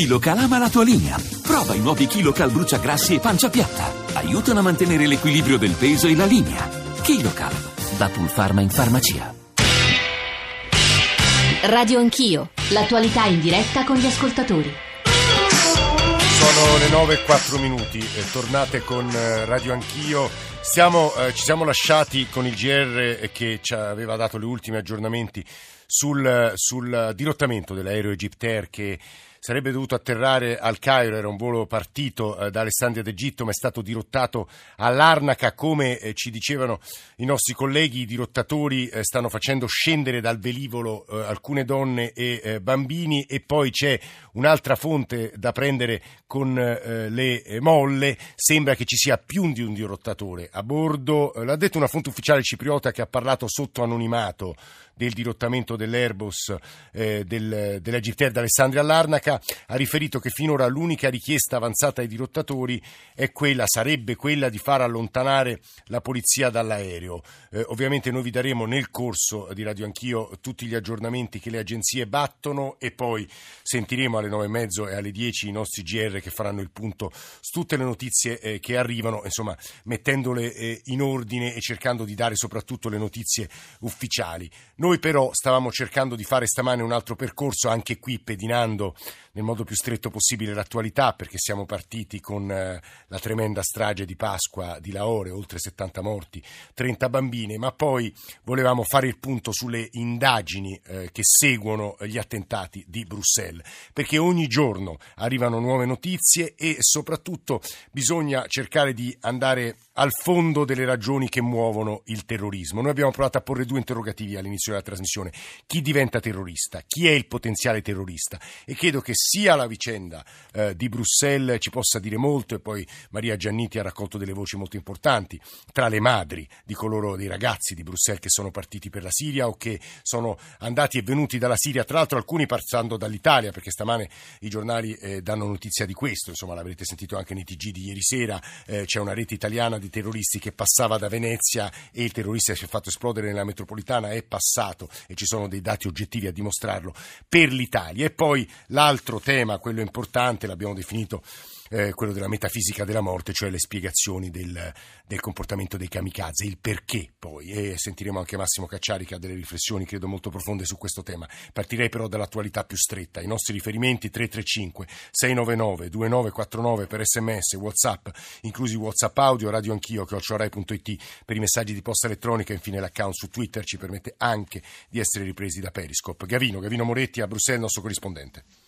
KiloCal ama la tua linea. Prova i nuovi KiloCal bruciagrassi e pancia piatta. Aiutano a mantenere l'equilibrio del peso e la linea. KiloCal, da Pulpharma in farmacia. Radio Anch'io, l'attualità in diretta con gli ascoltatori. Sono le 9 e 4 minuti, eh, tornate con eh, Radio Anch'io. Siamo, eh, ci siamo lasciati con il GR che ci aveva dato gli ultimi aggiornamenti sul, sul dirottamento dell'aereo Egyptair che sarebbe dovuto atterrare al Cairo, era un volo partito eh, da Alessandria d'Egitto ma è stato dirottato all'Arnaca, come eh, ci dicevano i nostri colleghi, i dirottatori eh, stanno facendo scendere dal velivolo eh, alcune donne e eh, bambini e poi c'è un'altra fonte da prendere con eh, le molle, sembra che ci sia più di un dirottatore a bordo, l'ha detto una fonte ufficiale cipriota che ha parlato sotto anonimato del dirottamento dell'Airbus eh, del, dell'Egiptair d'Alessandria all'Arnaca, ha riferito che finora l'unica richiesta avanzata ai dirottatori è quella, sarebbe quella di far allontanare la polizia dall'aereo. Eh, ovviamente noi vi daremo nel corso di Radio Anch'io tutti gli aggiornamenti che le agenzie battono e poi sentiremo alle nove e mezzo e alle dieci i nostri GR che faranno il punto su tutte le notizie eh, che arrivano, insomma mettendole eh, in ordine e cercando di dare soprattutto le notizie ufficiali. Noi però stavamo cercando di fare stamane un altro percorso, anche qui pedinando nel modo più stretto possibile l'attualità, perché siamo partiti con eh, la tremenda strage di Pasqua di Lahore, oltre 70 morti, 30 bambine, ma poi volevamo fare il punto sulle indagini che seguono gli attentati di Bruxelles, perché ogni giorno arrivano nuove notizie e soprattutto bisogna cercare di andare al fondo delle ragioni che muovono il terrorismo. Noi abbiamo provato a porre due interrogativi all'inizio della trasmissione. Chi diventa terrorista? Chi è il potenziale terrorista? E credo che sia la vicenda eh, di Bruxelles ci possa dire molto e poi Maria Gianniti ha raccolto delle voci molto importanti tra le madri di coloro dei ragazzi di Bruxelles che sono partiti per la Siria o che sono andati e venuti dalla Siria, tra l'altro alcuni passando dall'Italia perché stamane i giornali eh, danno notizia di questo, insomma l'avrete sentito anche nei TG di ieri sera, eh, c'è una rete italiana di terroristi che passava da Venezia e il terrorista si è fatto esplodere nella metropolitana, è passato e ci sono dei dati oggettivi a dimostrarlo per l'Italia. E poi l'altro tema, quello importante, l'abbiamo definito eh, quello della metafisica della morte, cioè le spiegazioni del, del, comportamento dei kamikaze, il perché poi, e sentiremo anche Massimo Cacciari che ha delle riflessioni credo molto profonde su questo tema. Partirei però dall'attualità più stretta, i nostri riferimenti 335 699 2949 per sms, whatsapp, inclusi whatsapp audio, radio anch'io, chiocciorai.it per i messaggi di posta elettronica, infine l'account su Twitter ci permette anche di essere ripresi da Periscope. Gavino, Gavino Moretti a Bruxelles, nostro corrispondente.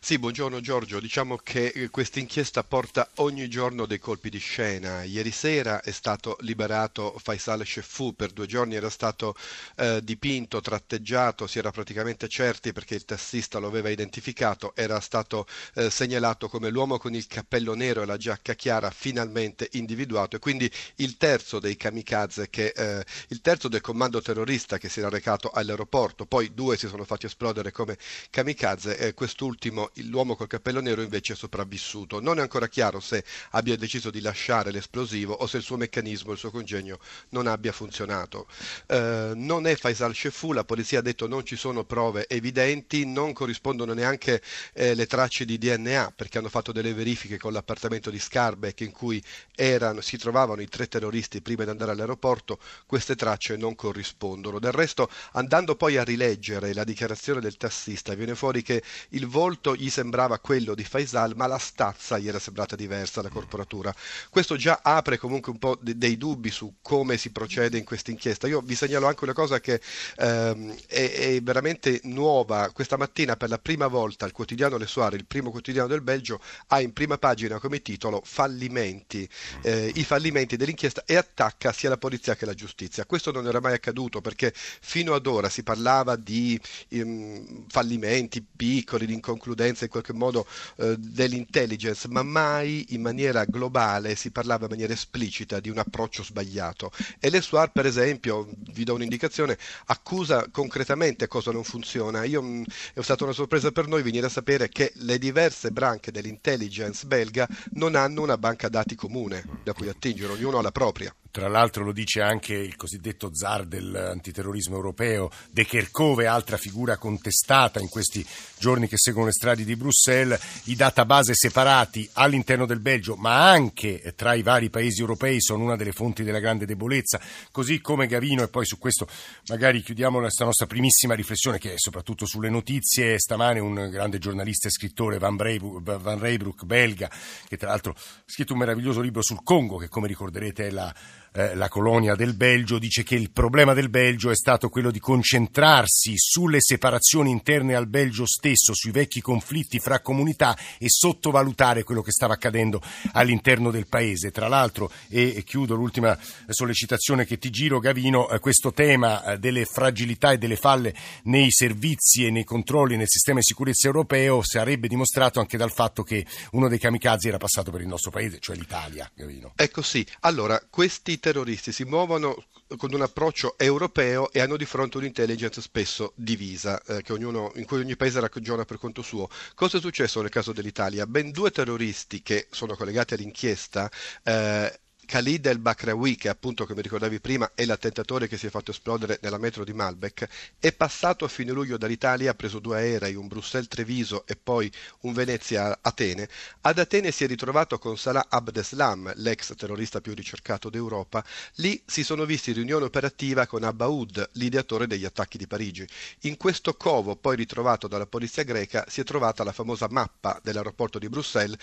Sì, buongiorno Giorgio. Diciamo che eh, questa inchiesta porta ogni giorno dei colpi di scena. Ieri sera è stato liberato Faisal Sheffu, per due giorni era stato eh, dipinto, tratteggiato, si era praticamente certi perché il tassista lo aveva identificato, era stato eh, segnalato come l'uomo con il cappello nero e la giacca chiara finalmente individuato e quindi il terzo dei kamikaze, che, eh, il terzo del comando terrorista che si era recato all'aeroporto, poi due si sono fatti esplodere come kamikaze, eh, quest'ultimo l'uomo col cappello nero invece è sopravvissuto. Non è ancora chiaro se abbia deciso di lasciare l'esplosivo o se il suo meccanismo, il suo congegno non abbia funzionato. Eh, non è Faisal Shefu, la polizia ha detto non ci sono prove evidenti, non corrispondono neanche eh, le tracce di DNA perché hanno fatto delle verifiche con l'appartamento di Scarbeck in cui erano, si trovavano i tre terroristi prima di andare all'aeroporto, queste tracce non corrispondono. Del resto, andando poi a rileggere la dichiarazione del tassista, viene fuori che il volto gli sembrava quello di Faisal, ma la stazza gli era sembrata diversa, la corporatura. Questo già apre comunque un po' de- dei dubbi su come si procede in questa inchiesta. Io vi segnalo anche una cosa che ehm, è, è, veramente nuova. Questa mattina, per la prima volta, il quotidiano Le Soir, il primo quotidiano del Belgio, ha in prima pagina come titolo Fallimenti, eh, i fallimenti dell'inchiesta e attacca sia la polizia che la giustizia. Questo non era mai accaduto perché fino ad ora si parlava di um, fallimenti piccoli, di inconcludenze in qualche modo eh, dell'intelligence, ma mai in maniera globale si parlava in maniera esplicita di un approccio sbagliato. E l'Esuar, per esempio, vi do un'indicazione, accusa concretamente cosa non funziona. Io, mm, è stata una sorpresa per noi venire a sapere che le diverse branche dell'intelligence belga non hanno una banca dati comune da cui attingere, ognuno ha la propria. Tra l'altro lo dice anche il cosiddetto zar dell'antiterrorismo europeo, De Kerkove, altra figura contestata in questi giorni che seguono le strade di Bruxelles, i database separati all'interno del Belgio, ma anche tra i vari paesi europei sono una delle fonti della grande debolezza, così come Gavino, e poi su questo magari chiudiamo questa nostra primissima riflessione che è soprattutto sulle notizie, stamane un grande giornalista e scrittore Van, Breybroek, Van Reybroek, belga, che tra l'altro ha scritto un meraviglioso libro sul Congo, che come ricorderete è la eh, la colonia del Belgio, dice che il problema del Belgio è stato quello di concentrarsi sulle separazioni interne al Belgio stesso, sui vecchi conflitti fra comunità e sottovalutare quello che stava accadendo all'interno del paese. Tra l'altro, e chiudo l'ultima sollecitazione che ti giro, Gavino, eh, questo tema eh, delle fragilità e delle falle nei servizi e nei controlli nel sistema di sicurezza europeo sarebbe dimostrato anche dal fatto che uno dei kamikaze era passato per il nostro paese, cioè l'Italia. Gavino. Ecco sì, allora questi terroristi si muovono con un approccio europeo e hanno di fronte un'intelligence spesso divisa, eh, ognuno, in cui ogni paese ragiona per conto suo. Cosa è successo nel caso dell'Italia? Ben due terroristi che sono collegati all'inchiesta eh, Khalid El Bakraoui, che appunto come ricordavi prima è l'attentatore che si è fatto esplodere nella metro di Malbec, è passato a fine luglio dall'Italia, ha preso due aerei, un Bruxelles-Treviso e poi un Venezia-Atene. Ad Atene si è ritrovato con Salah Abdeslam, l'ex terrorista più ricercato d'Europa. Lì si sono visti in riunione operativa con Abaoud, l'ideatore degli attacchi di Parigi. In questo covo, poi ritrovato dalla polizia greca, si è trovata la famosa mappa dell'aeroporto di Bruxelles,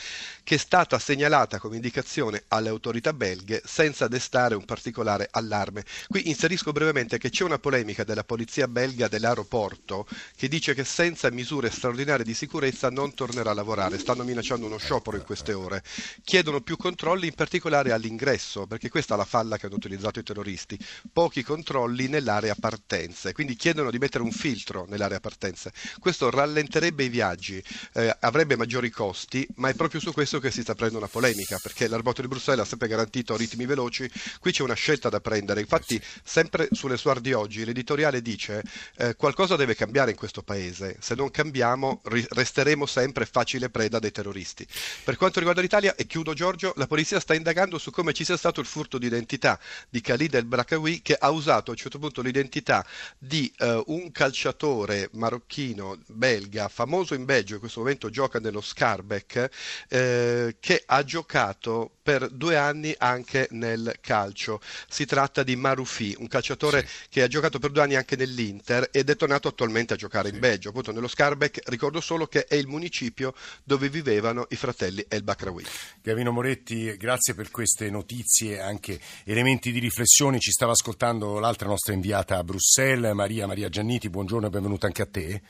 che è stata segnalata come indicazione alle autorità belghe belghe senza destare un particolare allarme. Qui inserisco brevemente che c'è una polemica della polizia belga dell'aeroporto che dice che senza misure straordinarie di sicurezza non tornerà a lavorare. Stanno minacciando uno sciopero in queste ore. Chiedono più controlli, in particolare all'ingresso, perché questa è la falla che hanno utilizzato i terroristi. Pochi controlli nell'area partenze, quindi chiedono di mettere un filtro nell'area partenze. Questo rallenterebbe i viaggi, eh, avrebbe maggiori costi, ma è proprio su questo che si sta prendendo una polemica, perché l'aeroporto di Bruxelles ha sempre garantito partito a ritmi veloci, qui c'è una scelta da prendere. Infatti, sempre sulle suore di oggi, l'editoriale dice eh, qualcosa deve cambiare in questo paese, se non cambiamo ri- resteremo sempre facile preda dei terroristi. Per quanto riguarda l'Italia, e chiudo Giorgio, la polizia sta indagando su come ci sia stato il furto di identità di Khalid El Brakawi che ha usato a un certo punto l'identità di eh, un calciatore marocchino belga, famoso in Belgio, in questo momento gioca nello Scarbeck, eh, che ha giocato per due anni anche nel calcio. Si tratta di Marufi, un calciatore sì. che ha giocato per due anni anche nell'Inter ed è tornato attualmente a giocare sì. in Belgio, appunto nello Scarbeck. Ricordo solo che è il municipio dove vivevano i fratelli El Bakraoui. Gavino Moretti, grazie per queste notizie, anche elementi di riflessione. Ci stava ascoltando l'altra nostra inviata a Bruxelles, Maria Maria Gianniti. Buongiorno e benvenuta anche a te.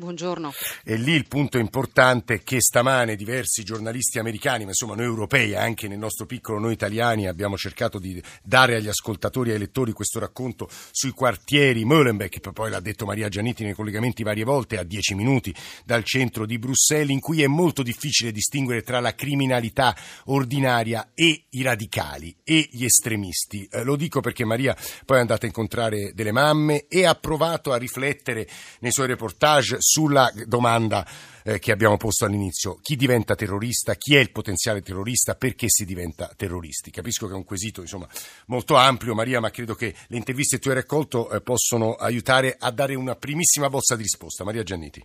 Buongiorno. E lì il punto importante è che stamane diversi giornalisti americani, ma insomma noi europei, anche nel nostro piccolo noi italiani, abbiamo cercato di dare agli ascoltatori e ai lettori questo racconto sui quartieri Molenbeek, poi l'ha detto Maria Giannitti nei collegamenti varie volte, a dieci minuti dal centro di Bruxelles, in cui è molto difficile distinguere tra la criminalità ordinaria e i radicali e gli estremisti. Eh, lo dico perché Maria poi è andata a incontrare delle mamme e ha provato a riflettere nei suoi reportage sulla domanda eh, che abbiamo posto all'inizio, chi diventa terrorista, chi è il potenziale terrorista, perché si diventa terroristi. Capisco che è un quesito insomma, molto ampio, Maria, ma credo che le interviste che tu hai raccolto eh, possono aiutare a dare una primissima bozza di risposta. Maria Gianniti.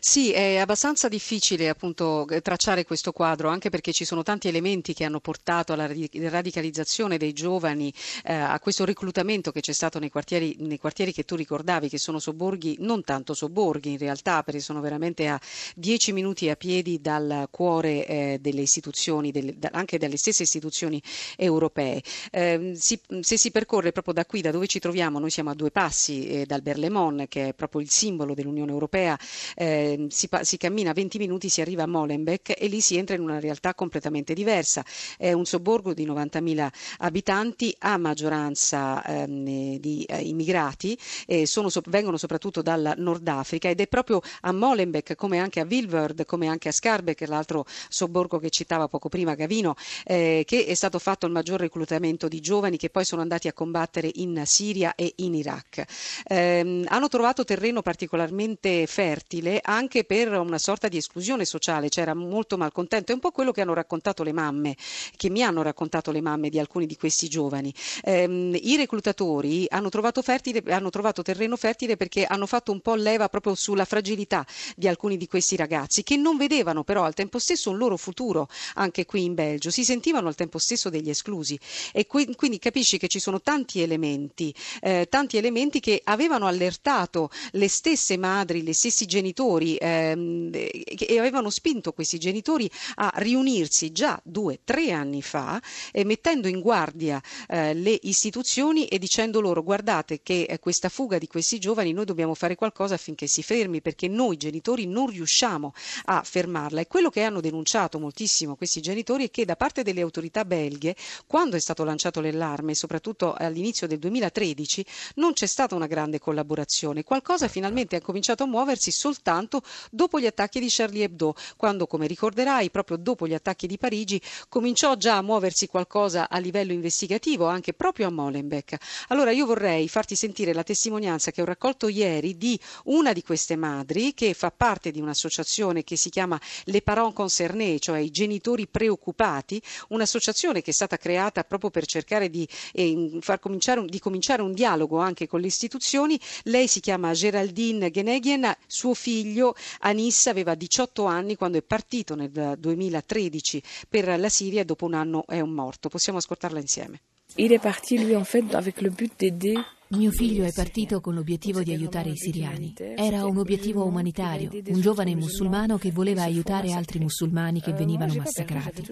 Sì, è abbastanza difficile appunto tracciare questo quadro, anche perché ci sono tanti elementi che hanno portato alla radicalizzazione dei giovani, eh, a questo reclutamento che c'è stato nei quartieri, nei quartieri, che tu ricordavi, che sono sobborghi, non tanto sobborghi in realtà, perché sono veramente a dieci minuti a piedi dal cuore eh, delle istituzioni, delle, anche dalle stesse istituzioni europee. Eh, si, se si percorre proprio da qui, da dove ci troviamo, noi siamo a due passi eh, dal Berlemon, che è proprio il simbolo dell'Unione Europea, eh, Ehm, si, si, cammina 20 minuti, si arriva a Molenbeek e lì si entra in una realtà completamente diversa. È un sobborgo di 90.000 abitanti, a maggioranza ehm, di eh, immigrati, sono, vengono soprattutto dal Nord Africa ed è proprio a Molenbeek, come anche a Vilverd, come anche a Scarbeck, l'altro sobborgo che citava poco prima Gavino, eh, che è stato fatto il maggior reclutamento di giovani che poi sono andati a combattere in Siria e in Iraq. Eh, hanno trovato terreno particolarmente fertile anche per una sorta di esclusione sociale, c'era molto malcontento. È un po' quello che hanno raccontato le mamme, che mi hanno raccontato le mamme di alcuni di questi giovani. Eh, I reclutatori hanno trovato, fertile, hanno trovato terreno fertile perché hanno fatto un po' leva proprio sulla fragilità di alcuni di questi ragazzi che non vedevano però al tempo stesso un loro futuro anche qui in Belgio, si sentivano al tempo stesso degli esclusi e quindi capisci che ci sono tanti elementi, eh, tanti elementi che avevano allertato le stesse madri, gli stessi genitori ehm, e avevano spinto questi genitori a riunirsi già due, tre anni fa, eh, mettendo in guardia eh, le istituzioni e dicendo loro guardate che eh, questa fuga di questi giovani noi dobbiamo fare qualcosa affinché si fermi perché noi genitori non riusciamo a fermarla e quello che hanno denunciato moltissimo questi genitori è che da parte delle autorità belghe quando è stato lanciato l'allarme soprattutto all'inizio del 2013 non c'è stata una grande collaborazione. Qualcosa finalmente ha cominciato a muoversi soltanto dopo gli attacchi di Charlie Hebdo quando come ricorderai proprio dopo gli attacchi di Parigi cominciò già a muoversi qualcosa a livello investigativo anche proprio a Molenbeek allora io vorrei farti sentire la testimonianza che ho raccolto ieri di una di queste madri che fa parte di un'associazione che si chiama Le Parents Concernés, cioè i genitori preoccupati, un'associazione che è stata creata proprio per cercare di, eh, far cominciare un, di cominciare un dialogo anche con le istituzioni. Lei si chiama Geraldine Genegien, suo figlio Anis aveva 18 anni quando è partito nel 2013 per la Siria e dopo un anno è un morto. Possiamo ascoltarla insieme. Il est parti lui en fait avec le but d'aider mio figlio è partito con l'obiettivo di aiutare i siriani. Era un obiettivo umanitario, un giovane musulmano che voleva aiutare altri musulmani che venivano massacrati.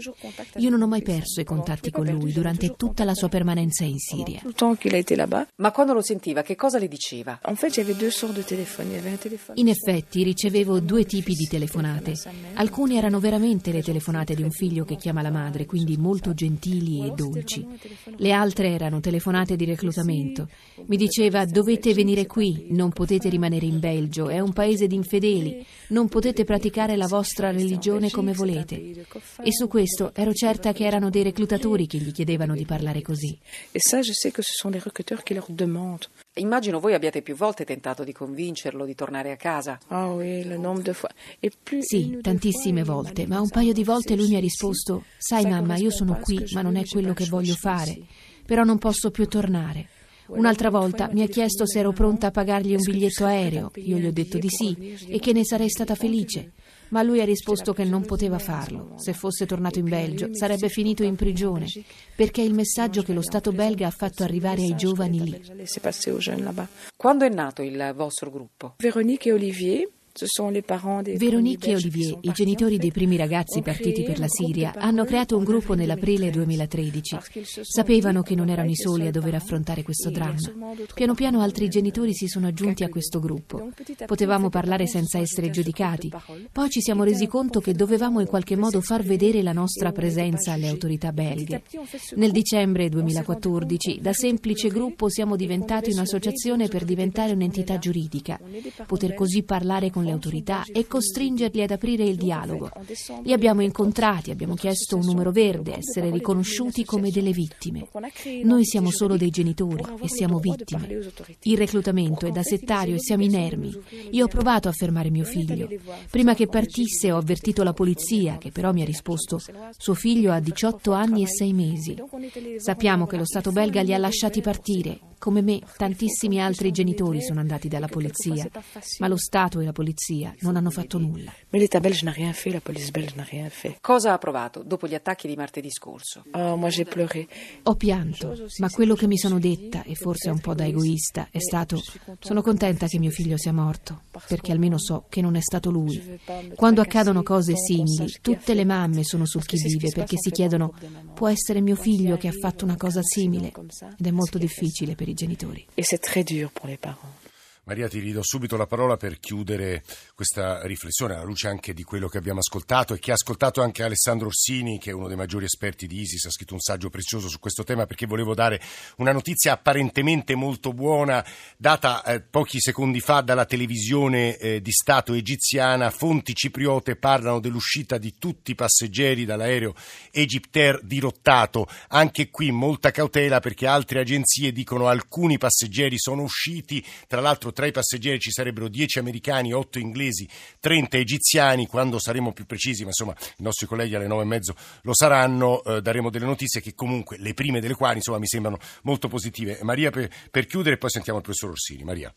Io non ho mai perso i contatti con lui durante tutta la sua permanenza in Siria. Ma quando lo sentiva, che cosa le diceva? In effetti ricevevo due tipi di telefonate. Alcune erano veramente le telefonate di un figlio che chiama la madre, quindi molto gentili e dolci. Le altre erano telefonate di reclutamento. Mi diceva dovete venire qui, non potete rimanere in Belgio, è un paese di infedeli, non potete praticare la vostra religione come volete. E su questo ero certa che erano dei reclutatori che gli chiedevano di parlare così. E ça, je sais que ce sont les recruteurs qui leur demandent. Immagino voi abbiate più volte tentato di convincerlo di tornare a casa. Fois. Sì, tantissime volte, ma un paio di volte lui mi ha risposto: Sai mamma, io sono qui, ma non è quello che voglio fare, però non posso più tornare. Un'altra volta mi ha chiesto se ero pronta a pagargli un biglietto aereo. Io gli ho detto di sì e che ne sarei stata felice. Ma lui ha risposto che non poteva farlo. Se fosse tornato in Belgio sarebbe finito in prigione, perché è il messaggio che lo Stato belga ha fatto arrivare ai giovani lì. Quando è nato il vostro gruppo? Veronique e Olivier Veronique e Olivier, i genitori dei primi ragazzi partiti per la Siria, hanno creato un gruppo nell'aprile 2013. Sapevano che non erano i soli a dover affrontare questo dramma. Piano piano altri genitori si sono aggiunti a questo gruppo. Potevamo parlare senza essere giudicati. Poi ci siamo resi conto che dovevamo in qualche modo far vedere la nostra presenza alle autorità belghe. Nel dicembre 2014, da semplice gruppo siamo diventati un'associazione per diventare un'entità giuridica, poter così parlare con con le autorità e costringerli ad aprire il dialogo. Li abbiamo incontrati, abbiamo chiesto un numero verde, essere riconosciuti come delle vittime. Noi siamo solo dei genitori e siamo vittime. Il reclutamento è da settario e siamo inermi. Io ho provato a fermare mio figlio. Prima che partisse ho avvertito la polizia, che però mi ha risposto suo figlio ha 18 anni e 6 mesi. Sappiamo che lo Stato belga li ha lasciati partire. Come me, tantissimi altri genitori sono andati dalla polizia, ma lo Stato e la polizia non hanno fatto nulla. Cosa ha provato dopo gli attacchi di martedì scorso? Oh, Ho pianto, ma quello che mi sono detta, e forse un po' da egoista, è stato: sono contenta che mio figlio sia morto, perché almeno so che non è stato lui. Quando accadono cose simili, tutte le mamme sono sul chi vive perché si chiedono: può essere mio figlio che ha fatto una cosa simile? Ed è molto difficile per i genitori. E c'est très dur pour les parents. Maria, ti ridò subito la parola per chiudere questa riflessione alla luce anche di quello che abbiamo ascoltato e che ha ascoltato anche Alessandro Orsini, che è uno dei maggiori esperti di ISIS, ha scritto un saggio prezioso su questo tema perché volevo dare una notizia apparentemente molto buona data eh, pochi secondi fa dalla televisione eh, di Stato egiziana. Fonti cipriote parlano dell'uscita di tutti i passeggeri dall'aereo Egyptair dirottato. Anche qui molta cautela perché altre agenzie dicono alcuni passeggeri sono usciti, tra l'altro tra i passeggeri ci sarebbero 10 americani, 8 inglesi, 30 egiziani, quando saremo più precisi, ma insomma i nostri colleghi alle 9 e mezzo lo saranno, eh, daremo delle notizie che comunque, le prime delle quali insomma mi sembrano molto positive. Maria per, per chiudere poi sentiamo il professor Orsini. Maria.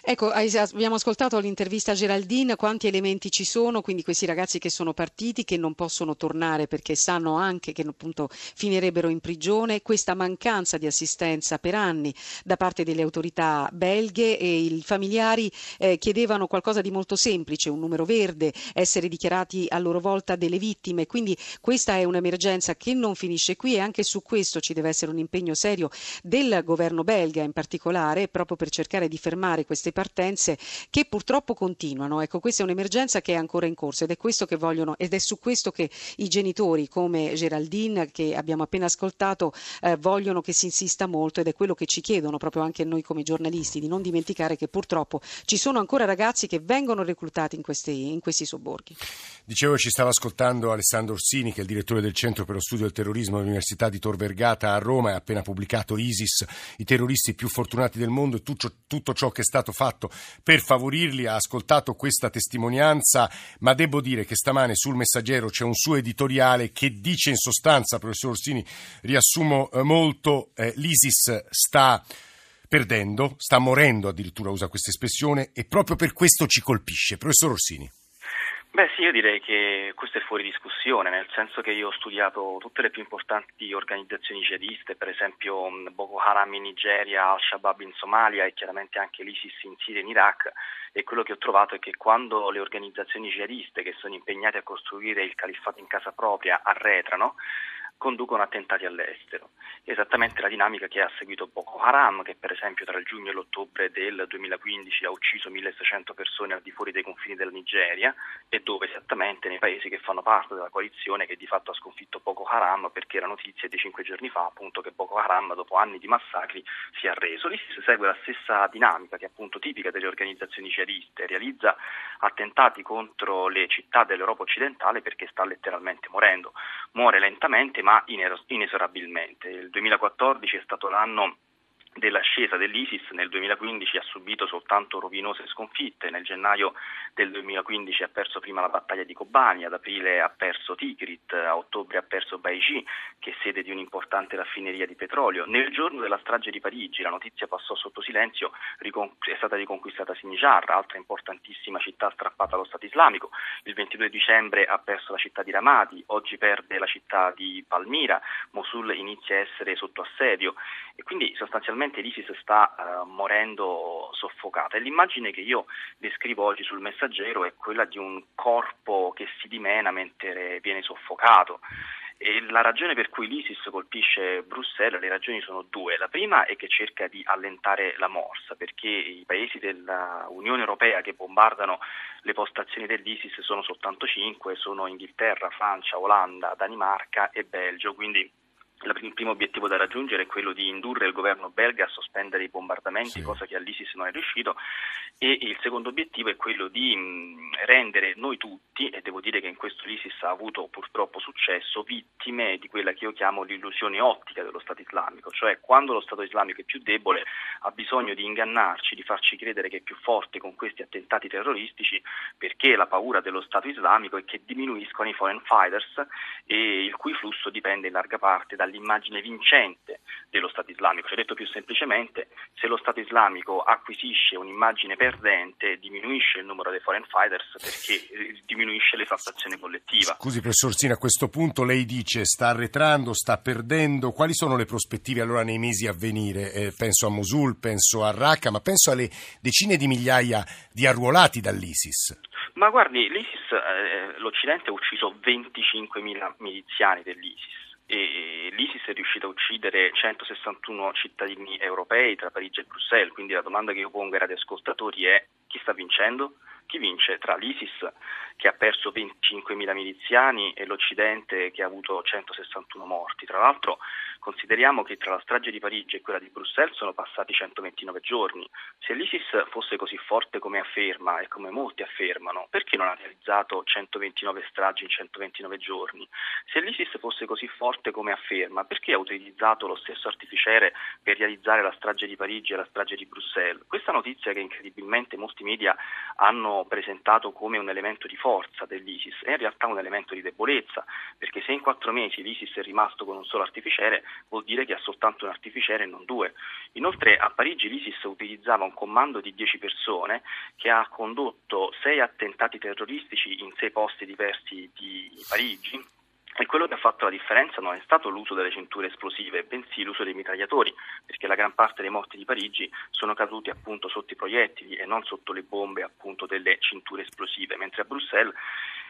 Ecco, abbiamo ascoltato l'intervista a Geraldine, quanti elementi ci sono, quindi questi ragazzi che sono partiti, che non possono tornare perché sanno anche che appunto finirebbero in prigione, questa mancanza di assistenza per anni da parte delle autorità belghe e i familiari eh, chiedevano qualcosa di molto semplice, un numero verde, essere dichiarati a loro volta delle vittime, quindi questa è un'emergenza che non finisce qui e anche su questo ci deve essere un impegno serio del governo belga in particolare proprio per cercare di fermare queste partenze che purtroppo continuano. Ecco, questa è un'emergenza che è ancora in corso ed è, vogliono, ed è su questo che i genitori come Geraldine che abbiamo appena ascoltato eh, vogliono che si insista molto ed è quello che ci chiedono proprio anche noi come giornalisti di non dimenticare che purtroppo ci sono ancora ragazzi che vengono reclutati in questi, in questi sobborghi. Dicevo, ci stava ascoltando Alessandro Orsini, che è il direttore del Centro per lo Studio del Terrorismo dell'Università di Tor Vergata a Roma, ha appena pubblicato ISIS, i terroristi più fortunati del mondo e tutto, tutto ciò che è stato fatto per favorirli. Ha ascoltato questa testimonianza, ma devo dire che stamane sul Messaggero c'è un suo editoriale che dice in sostanza, professor Orsini, riassumo eh, molto, eh, l'ISIS sta perdendo, sta morendo addirittura usa questa espressione e proprio per questo ci colpisce. Professor Orsini. Beh sì, io direi che questo è fuori discussione, nel senso che io ho studiato tutte le più importanti organizzazioni jihadiste, per esempio Boko Haram in Nigeria, Al-Shabaab in Somalia e chiaramente anche l'ISIS in Siria e in Iraq e quello che ho trovato è che quando le organizzazioni jihadiste che sono impegnate a costruire il califfato in casa propria arretrano, conducono attentati all'estero. Esattamente la dinamica che ha seguito Boko Haram, che per esempio tra il giugno e l'ottobre del 2015 ha ucciso 1600 persone al di fuori dei confini della Nigeria e dove esattamente nei paesi che fanno parte della coalizione che di fatto ha sconfitto Boko Haram perché la notizia di cinque giorni fa appunto che Boko Haram dopo anni di massacri si è arreso. Lì si segue la stessa dinamica che è appunto tipica delle organizzazioni jihadiste, realizza attentati contro le città dell'Europa occidentale perché sta letteralmente morendo. Muore lentamente ma inesorabilmente. Il 2014 è stato l'anno dell'ascesa dell'ISIS nel 2015 ha subito soltanto rovinose sconfitte, nel gennaio del 2015 ha perso prima la battaglia di Kobani, ad aprile ha perso Tikrit, a ottobre ha perso Baiji, che è sede di un'importante raffineria di petrolio. Nel giorno della strage di Parigi la notizia passò sotto silenzio, è stata riconquistata Sinjar, altra importantissima città strappata allo Stato islamico. Il 22 dicembre ha perso la città di Ramadi, oggi perde la città di Palmira, Mosul inizia a essere sotto assedio e quindi sostanzialmente l'ISIS sta uh, morendo soffocata e l'immagine che io descrivo oggi sul messaggero è quella di un corpo che si dimena mentre viene soffocato. E la ragione per cui l'ISIS colpisce Bruxelles, le ragioni sono due. La prima è che cerca di allentare la morsa, perché i paesi dell'Unione Europea che bombardano le postazioni dell'ISIS sono soltanto cinque, sono Inghilterra, Francia, Olanda, Danimarca e Belgio, quindi il primo obiettivo da raggiungere è quello di indurre il governo belga a sospendere i bombardamenti, sì. cosa che all'ISIS non è riuscito, e il secondo obiettivo è quello di rendere noi tutti, e devo dire che in questo l'ISIS ha avuto purtroppo successo, vittime di quella che io chiamo l'illusione ottica dello Stato islamico, cioè quando lo Stato islamico è più debole ha bisogno di ingannarci, di farci credere che è più forte con questi attentati terroristici, perché la paura dello Stato islamico è che diminuiscono i foreign fighters e il cui flusso dipende in larga parte da dall'immagine vincente dello Stato islamico. Cioè detto più semplicemente, se lo Stato islamico acquisisce un'immagine perdente, diminuisce il numero dei foreign fighters perché eh, diminuisce l'esaltazione collettiva. Scusi professor Sina, a questo punto lei dice sta arretrando, sta perdendo, quali sono le prospettive allora nei mesi a venire? Eh, penso a Mosul, penso a Raqqa, ma penso alle decine di migliaia di arruolati dall'ISIS. Ma guardi, l'ISIS, eh, l'Occidente ha ucciso 25.000 miliziani dell'ISIS e l'ISIS è riuscito a uccidere 161 cittadini europei tra Parigi e Bruxelles, quindi la domanda che io pongo ai radioascoltatori è chi sta vincendo? Chi vince tra l'ISIS che ha perso 25.000 miliziani e l'Occidente che ha avuto 161 morti? Tra l'altro Consideriamo che tra la strage di Parigi e quella di Bruxelles sono passati 129 giorni. Se l'ISIS fosse così forte come afferma e come molti affermano, perché non ha realizzato 129 stragi in 129 giorni? Se l'ISIS fosse così forte come afferma, perché ha utilizzato lo stesso artificiere per realizzare la strage di Parigi e la strage di Bruxelles? Questa notizia che incredibilmente molti media hanno presentato come un elemento di forza dell'ISIS è in realtà un elemento di debolezza, perché se in quattro mesi l'ISIS è rimasto con un solo artificiere, vuol dire che ha soltanto un artificiere e non due. Inoltre a Parigi l'ISIS utilizzava un comando di 10 persone che ha condotto sei attentati terroristici in sei posti diversi di Parigi e quello che ha fatto la differenza non è stato l'uso delle cinture esplosive, bensì l'uso dei mitragliatori, perché la gran parte dei morti di Parigi sono caduti appunto sotto i proiettili e non sotto le bombe appunto delle cinture esplosive, mentre a Bruxelles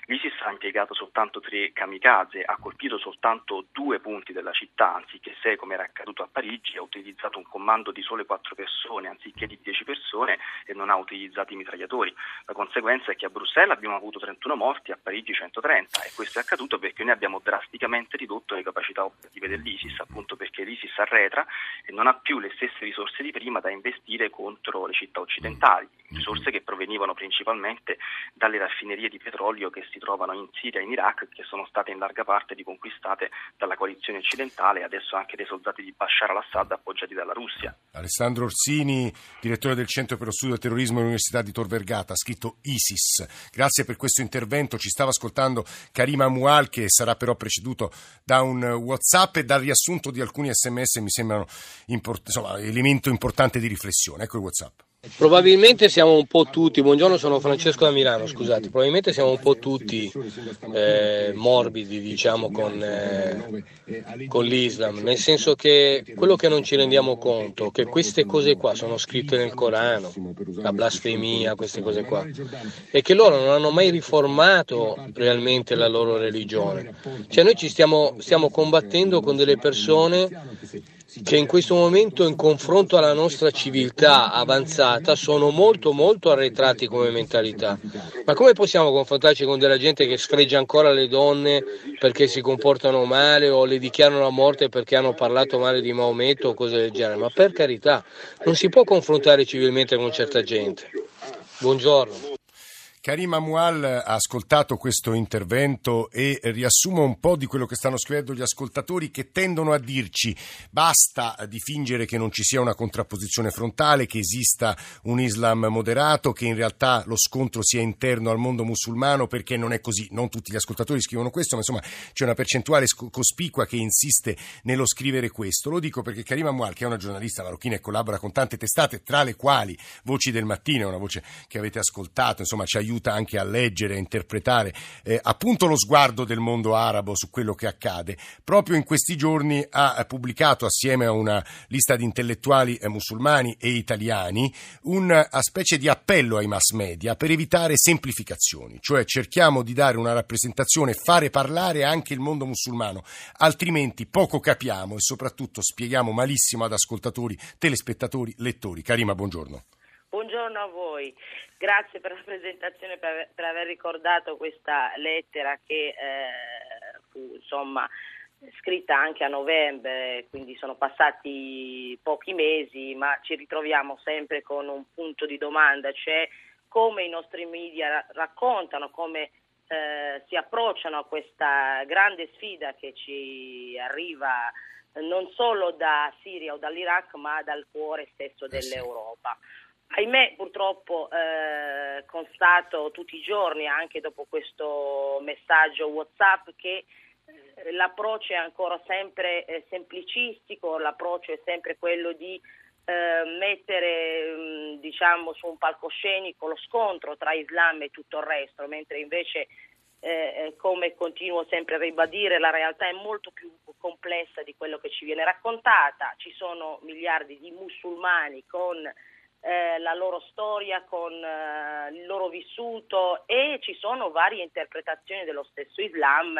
L'ISIS ha impiegato soltanto tre kamikaze, ha colpito soltanto due punti della città, anziché sei come era accaduto a Parigi, ha utilizzato un comando di sole quattro persone anziché di dieci persone e non ha utilizzato i mitragliatori. La conseguenza è che a Bruxelles abbiamo avuto 31 morti, a Parigi 130 e questo è accaduto perché noi abbiamo drasticamente ridotto le capacità operative dell'ISIS, appunto perché l'ISIS arretra e non ha più le stesse risorse di prima da investire contro le città occidentali, risorse che provenivano principalmente dalle raffinerie di petrolio che si si trovano in Siria e in Iraq, che sono state in larga parte riconquistate dalla coalizione occidentale e adesso anche dai soldati di Bashar al-Assad appoggiati dalla Russia. Alessandro Orsini, direttore del Centro per lo Studio del Terrorismo dell'Università di Tor Vergata, ha scritto ISIS. Grazie per questo intervento. Ci stava ascoltando Karima Mual, che sarà però preceduto da un WhatsApp e dal riassunto di alcuni sms mi sembrano import- insomma, elemento importante di riflessione. Ecco il WhatsApp. Probabilmente siamo un po' tutti, buongiorno sono Francesco da Milano, scusate, probabilmente siamo un po' tutti eh, morbidi diciamo con, eh, con, l'Islam, nel senso che quello che non ci rendiamo conto, che queste cose qua sono scritte nel Corano, la blasfemia, queste cose qua, e che loro non hanno mai riformato realmente la loro religione. Cioè noi ci stiamo, stiamo combattendo con delle persone che in questo momento in confronto alla nostra civiltà avanzata sono molto molto arretrati come mentalità. Ma come possiamo confrontarci con della gente che sfregia ancora le donne perché si comportano male o le dichiarano la morte perché hanno parlato male di Maometto o cose del genere? Ma per carità, non si può confrontare civilmente con certa gente. Buongiorno. Karima Mual ha ascoltato questo intervento e riassumo un po' di quello che stanno scrivendo gli ascoltatori che tendono a dirci basta di fingere che non ci sia una contrapposizione frontale, che esista un Islam moderato, che in realtà lo scontro sia interno al mondo musulmano perché non è così. Non tutti gli ascoltatori scrivono questo, ma insomma c'è una percentuale cospicua che insiste nello scrivere questo. Lo dico perché Karima Mual, che è una giornalista marocchina e collabora con tante testate, tra le quali Voci del Mattino, una voce che avete ascoltato, insomma ci aiuta aiuta anche a leggere, a interpretare eh, appunto lo sguardo del mondo arabo su quello che accade. Proprio in questi giorni ha pubblicato assieme a una lista di intellettuali eh, musulmani e italiani una specie di appello ai mass media per evitare semplificazioni, cioè cerchiamo di dare una rappresentazione, fare parlare anche il mondo musulmano, altrimenti poco capiamo e soprattutto spieghiamo malissimo ad ascoltatori, telespettatori, lettori. Karima, buongiorno. Buongiorno a voi. Grazie per la presentazione, per, per aver ricordato questa lettera che eh, fu insomma scritta anche a novembre, quindi sono passati pochi mesi, ma ci ritroviamo sempre con un punto di domanda, cioè come i nostri media raccontano, come eh, si approcciano a questa grande sfida che ci arriva non solo da Siria o dall'Iraq, ma dal cuore stesso eh dell'Europa. Ahimè, purtroppo eh, constato tutti i giorni, anche dopo questo messaggio WhatsApp, che eh, l'approccio è ancora sempre eh, semplicistico, l'approccio è sempre quello di eh, mettere mh, mm, diciamo, su un palcoscenico lo scontro tra Islam e tutto il resto, mentre invece eh, eh, come continuo sempre a ribadire, la realtà è molto più complessa di quello che ci viene raccontata. Ci sono miliardi di musulmani con eh, la loro storia, con eh, il loro vissuto e ci sono varie interpretazioni dello stesso Islam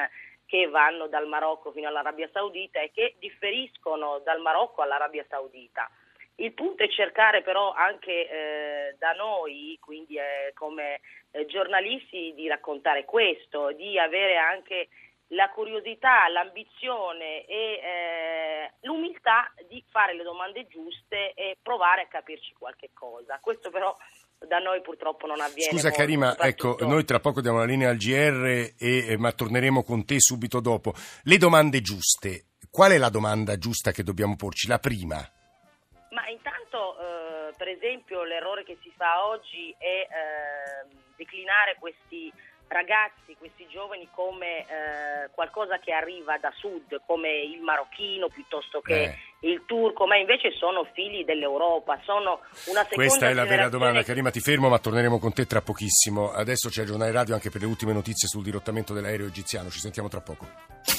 che vanno dal Marocco fino all'Arabia Saudita e che differiscono dal Marocco all'Arabia Saudita. Il punto è cercare però anche eh, da noi, quindi eh, come eh, giornalisti, di raccontare questo, di avere anche la curiosità, l'ambizione e eh, l'umiltà di fare le domande giuste e provare a capirci qualche cosa. Questo però da noi purtroppo non avviene. Scusa molto, Karima, ecco, noi tra poco diamo la linea al GR, e, ma torneremo con te subito dopo. Le domande giuste, qual è la domanda giusta che dobbiamo porci? La prima? Ma intanto, eh, per esempio, l'errore che si fa oggi è eh, declinare questi ragazzi, questi giovani come eh, qualcosa che arriva da sud, come il marocchino piuttosto che Eh. il turco, ma invece sono figli dell'Europa, sono una seconda Questa è la vera domanda. Karima, ti fermo, ma torneremo con te tra pochissimo. Adesso c'è il giornale radio anche per le ultime notizie sul dirottamento dell'aereo egiziano. Ci sentiamo tra poco.